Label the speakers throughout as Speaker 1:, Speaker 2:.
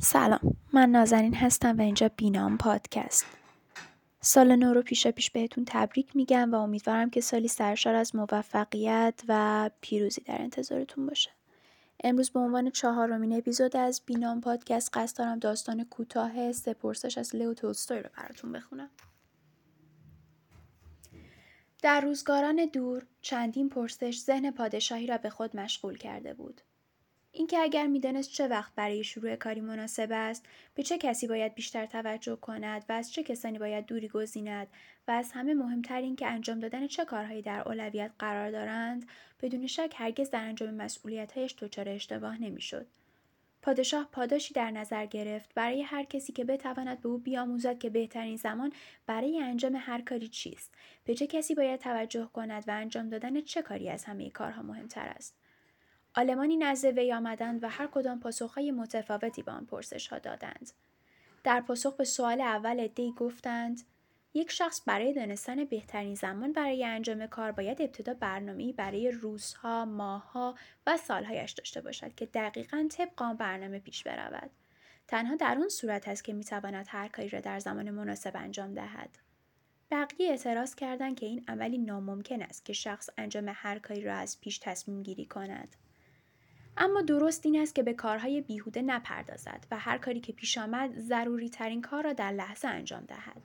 Speaker 1: سلام. من نازنین هستم و اینجا بینام پادکست. سال نو رو پیشا پیش بهتون تبریک میگم و امیدوارم که سالی سرشار از موفقیت و پیروزی در انتظارتون باشه. امروز به عنوان چهارمین اپیزود از بینام پادکست قصد دارم داستان کوتاه سپرسش از لئو تولستوی رو براتون بخونم. در روزگاران دور چندین پرسش ذهن پادشاهی را به خود مشغول کرده بود. اینکه اگر می‌دانست چه وقت برای شروع کاری مناسب است به چه کسی باید بیشتر توجه کند و از چه کسانی باید دوری گزیند و از همه مهمتر اینکه انجام دادن چه کارهایی در اولویت قرار دارند بدون شک هرگز در انجام مسئولیتهایش دچار اشتباه نمی‌شد. پادشاه پاداشی در نظر گرفت برای هر کسی که بتواند به او بیاموزد که بهترین زمان برای انجام هر کاری چیست. به چه کسی باید توجه کند و انجام دادن چه کاری از همه کارها مهمتر است؟ آلمانی نزد وی آمدند و هر کدام پاسخهای متفاوتی به آن پرسش ها دادند. در پاسخ به سوال اول دی گفتند یک شخص برای دانستن بهترین زمان برای انجام کار باید ابتدا برنامه‌ای برای روزها، ماهها و سالهایش داشته باشد که دقیقا طبق آن برنامه پیش برود. تنها در آن صورت است که می‌تواند هر کاری را در زمان مناسب انجام دهد. بقیه اعتراض کردند که این عملی ناممکن است که شخص انجام هر کاری را از پیش تصمیم گیری کند. اما درست این است که به کارهای بیهوده نپردازد و هر کاری که پیش آمد ضروری ترین کار را در لحظه انجام دهد.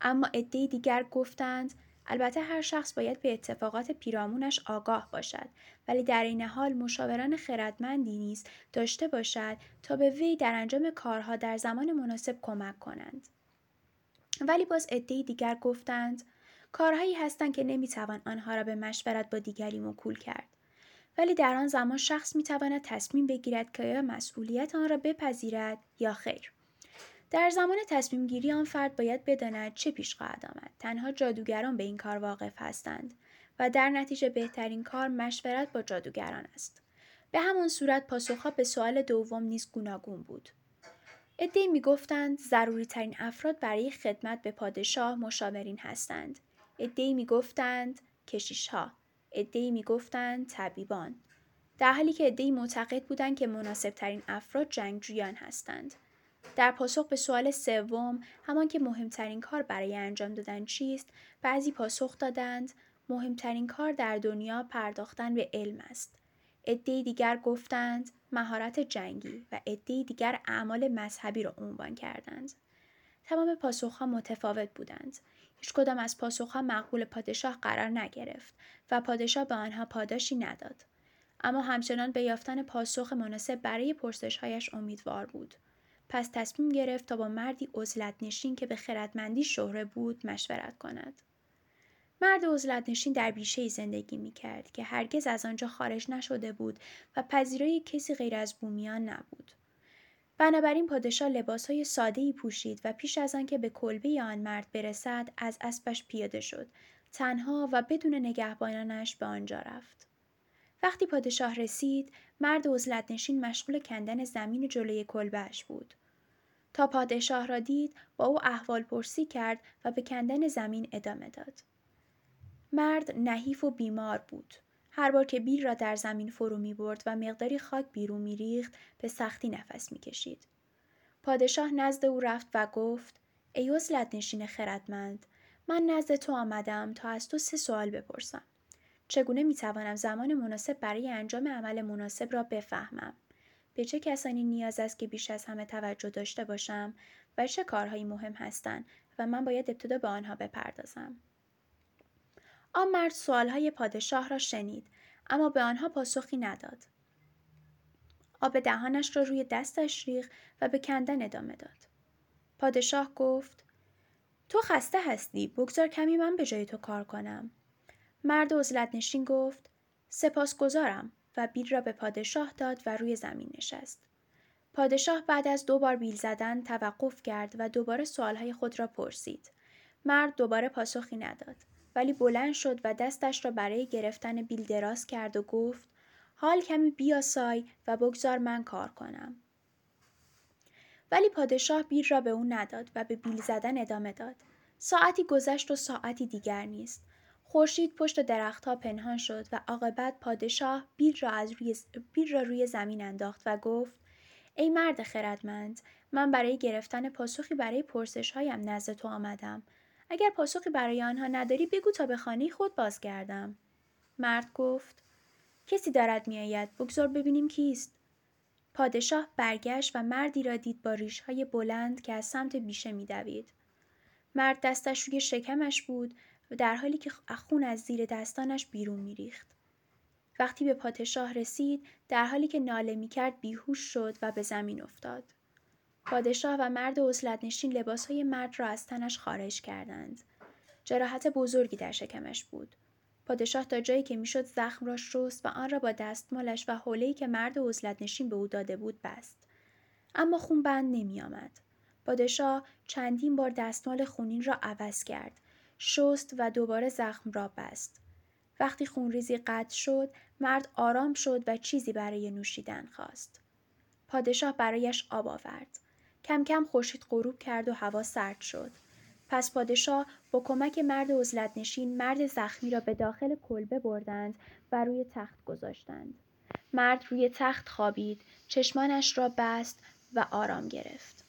Speaker 1: اما عده دیگر گفتند البته هر شخص باید به اتفاقات پیرامونش آگاه باشد ولی در این حال مشاوران خردمندی نیز داشته باشد تا به وی در انجام کارها در زمان مناسب کمک کنند. ولی باز عده دیگر گفتند کارهایی هستند که نمی‌توان آنها را به مشورت با دیگری مکول کرد. ولی در آن زمان شخص می تواند تصمیم بگیرد که آیا مسئولیت آن را بپذیرد یا خیر. در زمان تصمیم گیری آن فرد باید بداند چه پیش خواهد آمد. تنها جادوگران به این کار واقف هستند و در نتیجه بهترین کار مشورت با جادوگران است. به همان صورت پاسخها به سوال دوم نیز گوناگون بود. عدهای می‌گفتند ضروری ترین افراد برای خدمت به پادشاه مشاورین هستند. عدهای می‌گفتند کشیشها عدهای می‌گفتند طبیبان. در حالی که عدهای معتقد بودند که مناسب ترین افراد جنگجویان هستند. در پاسخ به سوال سوم همان که مهمترین کار برای انجام دادن چیست بعضی پاسخ دادند مهمترین کار در دنیا پرداختن به علم است. عدهای دیگر گفتند مهارت جنگی و عدهای دیگر اعمال مذهبی را عنوان کردند. تمام پاسخها متفاوت بودند هیچ کدام از پاسخها مقبول پادشاه قرار نگرفت و پادشاه به آنها پاداشی نداد. اما همچنان به یافتن پاسخ مناسب برای پرسشهایش امیدوار بود. پس تصمیم گرفت تا با مردی عزلت نشین که به خردمندی شهره بود مشورت کند. مرد عزلت نشین در بیشه زندگی می کرد که هرگز از آنجا خارج نشده بود و پذیرای کسی غیر از بومیان نبود. بنابراین پادشاه لباسهای سادهای پوشید و پیش از آنکه به کلبه آن مرد برسد از اسبش پیاده شد تنها و بدون نگهبانانش به آنجا رفت. وقتی پادشاه رسید مرد عزلت نشین مشغول کندن زمین جلوی کلبهش بود. تا پادشاه را دید با او احوال پرسی کرد و به کندن زمین ادامه داد. مرد نحیف و بیمار بود. هر بار که بیل را در زمین فرو می برد و مقداری خاک بیرون می ریخت به سختی نفس می کشید. پادشاه نزد او رفت و گفت ای نشین خردمند من نزد تو آمدم تا از تو سه سوال بپرسم. چگونه می توانم زمان مناسب برای انجام عمل مناسب را بفهمم؟ به چه کسانی نیاز است که بیش از همه توجه داشته باشم و چه کارهایی مهم هستند و من باید ابتدا به آنها بپردازم؟ آن مرد سوالهای پادشاه را شنید اما به آنها پاسخی نداد. آب دهانش را روی دستش ریخ و به کندن ادامه داد. پادشاه گفت تو خسته هستی بگذار کمی من به جای تو کار کنم. مرد عزلت نشین گفت سپاسگزارم و بیل را به پادشاه داد و روی زمین نشست. پادشاه بعد از دو بار بیل زدن توقف کرد و دوباره سوالهای خود را پرسید. مرد دوباره پاسخی نداد. ولی بلند شد و دستش را برای گرفتن بیل دراز کرد و گفت حال کمی بیاسای و بگذار من کار کنم. ولی پادشاه بیل را به او نداد و به بیل زدن ادامه داد. ساعتی گذشت و ساعتی دیگر نیست. خورشید پشت درختها پنهان شد و عاقبت پادشاه بیل را, از روی بیل را روی زمین انداخت و گفت ای مرد خردمند من برای گرفتن پاسخی برای پرسش هایم نزد تو آمدم اگر پاسخی برای آنها نداری بگو تا به خانه خود بازگردم. مرد گفت کسی دارد میآید. بگذار ببینیم کیست. پادشاه برگشت و مردی را دید با ریشهای بلند که از سمت بیشه میدوید. مرد دستش روی شکمش بود و در حالی که خون از زیر دستانش بیرون میریخت. وقتی به پادشاه رسید در حالی که ناله می‌کرد بیهوش شد و به زمین افتاد. پادشاه و مرد لباس لباسهای مرد را از تنش خارج کردند. جراحت بزرگی در شکمش بود. پادشاه تا جایی که می‌شد زخم را شست و آن را با دستمالش و حوله‌ای که مرد عزلت نشین به او داده بود بست. اما خون بند نمی آمد. پادشاه چندین بار دستمال خونین را عوض کرد. شست و دوباره زخم را بست. وقتی خونریزی قطع شد مرد آرام شد و چیزی برای نوشیدن خواست. پادشاه برایش آب آورد. کم کم خورشید غروب کرد و هوا سرد شد پس پادشاه با کمک مرد عزلت نشین مرد زخمی را به داخل کلبه بردند و روی تخت گذاشتند. مرد روی تخت خوابید، چشمانش را بست و آرام گرفت.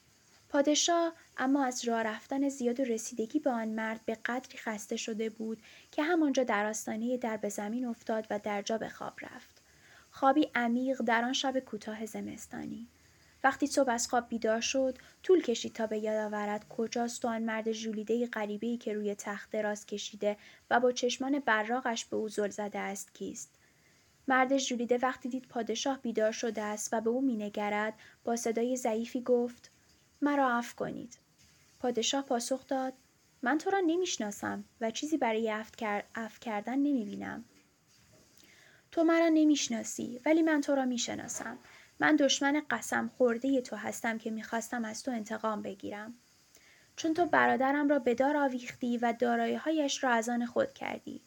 Speaker 1: پادشاه اما از راه رفتن زیاد و رسیدگی به آن مرد به قدری خسته شده بود که همانجا در آستانه در به زمین افتاد و در جا به خواب رفت. خوابی عمیق در آن شب کوتاه زمستانی. وقتی صبح از خواب بیدار شد طول کشید تا به یاد آورد کجاست و آن مرد ژولیده غریبهای که روی تخت دراز کشیده و با چشمان براغش به او زل زده است کیست. مرد ژولیده وقتی دید پادشاه بیدار شده است و به او مینگرد با صدای ضعیفی گفت مرا عفو کنید. پادشاه پاسخ داد من تو را نمی‌شناسم و چیزی برای عفو کردن نمی‌بینم. تو مرا نمی‌شناسی ولی من تو را می‌شناسم. من دشمن قسم خورده تو هستم که می‌خواستم از تو انتقام بگیرم. چون تو برادرم را به دار آویختی و داراییهایش را از آن خود کردی.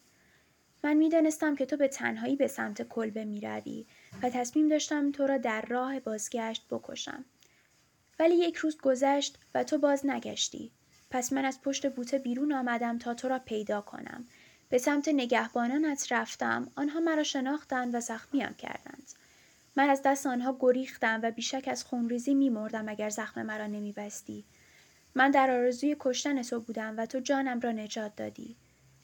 Speaker 1: من می‌دانستم که تو به تنهایی به سمت کلبه می‌روی و تصمیم داشتم تو را در راه بازگشت بکشم. ولی یک روز گذشت و تو باز نگشتی. پس من از پشت بوته بیرون آمدم تا تو را پیدا کنم. به سمت نگهبانانت رفتم. آنها مرا شناختند و زخمیم کردند. من از دست آنها گریختم و بیشک از خونریزی میمردم اگر زخم مرا نمیبستی. من در آرزوی کشتن تو بودم و تو جانم را نجات دادی.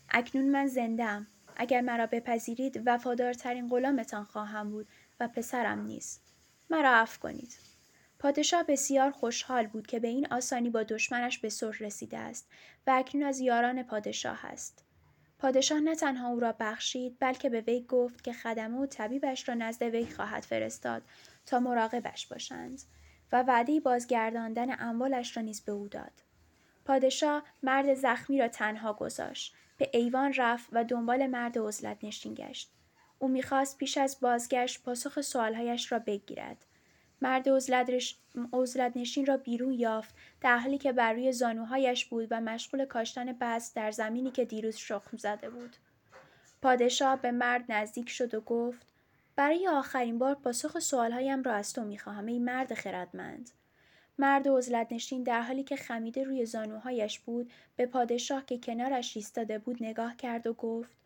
Speaker 1: اکنون من زندم اگر مرا بپذیرید وفادارترین غلامتان خواهم بود و پسرم نیست. مرا عفو کنید. پادشاه بسیار خوشحال بود که به این آسانی با دشمنش به سر رسیده است و اکنون از یاران پادشاه است. پادشاه نه تنها او را بخشید بلکه به وی گفت که خدمه و طبیبش را نزد وی خواهد فرستاد تا مراقبش باشند و وعده بازگرداندن اموالش را نیز به او داد. پادشاه مرد زخمی را تنها گذاشت به ایوان رفت و دنبال مرد عزلت نشین گشت. او می‌خواست پیش از بازگشت پاسخ سوالهایش را بگیرد. مرد عزلت نشین را بیرون یافت در حالی که بر روی زانوهایش بود و مشغول کاشتن بست در زمینی که دیروز شخم زده بود. پادشاه به مرد نزدیک شد و گفت برای آخرین بار پاسخ سوالهایم را از تو می‌خواهم ای مرد خردمند. مرد عزلت نشین در حالی که خمیده روی زانوهایش بود به پادشاه که کنارش ایستاده بود نگاه کرد و گفت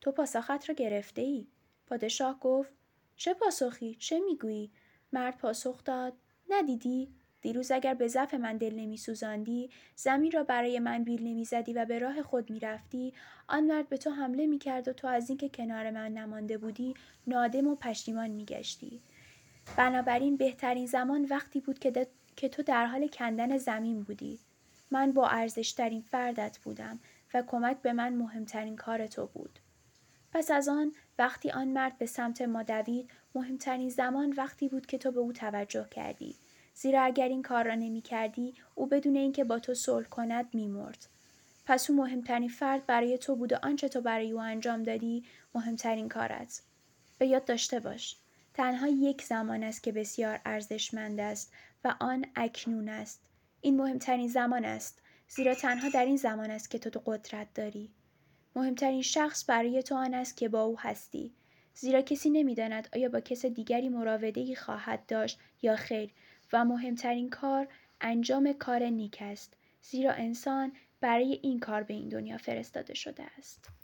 Speaker 1: تو پاسخت را گرفته ای؟ پادشاه گفت چه پاسخی؟ چه می‌گویی؟ مرد پاسخ داد. ندیدی؟ دیروز اگر به ضعف من دل نمی سوزاندی زمین را برای من بیل نمی زدی و به راه خود می رفتی آن مرد به تو حمله می کرد و تو از اینکه کنار من نمانده بودی نادم و پشیمان می گشتی. بنابراین بهترین زمان وقتی بود که, که تو در حال کندن زمین بودی. من با ارزشترین فردت بودم و کمک به من مهمترین کار تو بود. پس از آن وقتی آن مرد به سمت ما دوید مهمترین زمان وقتی بود که تو به او توجه کردی. زیرا اگر این کار را نمی کردی او بدون اینکه با تو صلح کند می مرد. پس او مهمترین فرد برای تو بود و آنچه تو برای او انجام دادی مهمترین کارت. به یاد داشته باش تنها یک زمان است که بسیار ارزشمند است و آن اکنون است. این مهمترین زمان است زیرا تنها در این زمان است که تو قدرت داری. مهمترین شخص برای تو آن است که با او هستی. زیرا کسی نمی‌داند آیا با کس دیگری مراوده خواهد داشت یا خیر. و مهمترین کار انجام کار نیک است زیرا انسان برای این کار به این دنیا فرستاده شده است.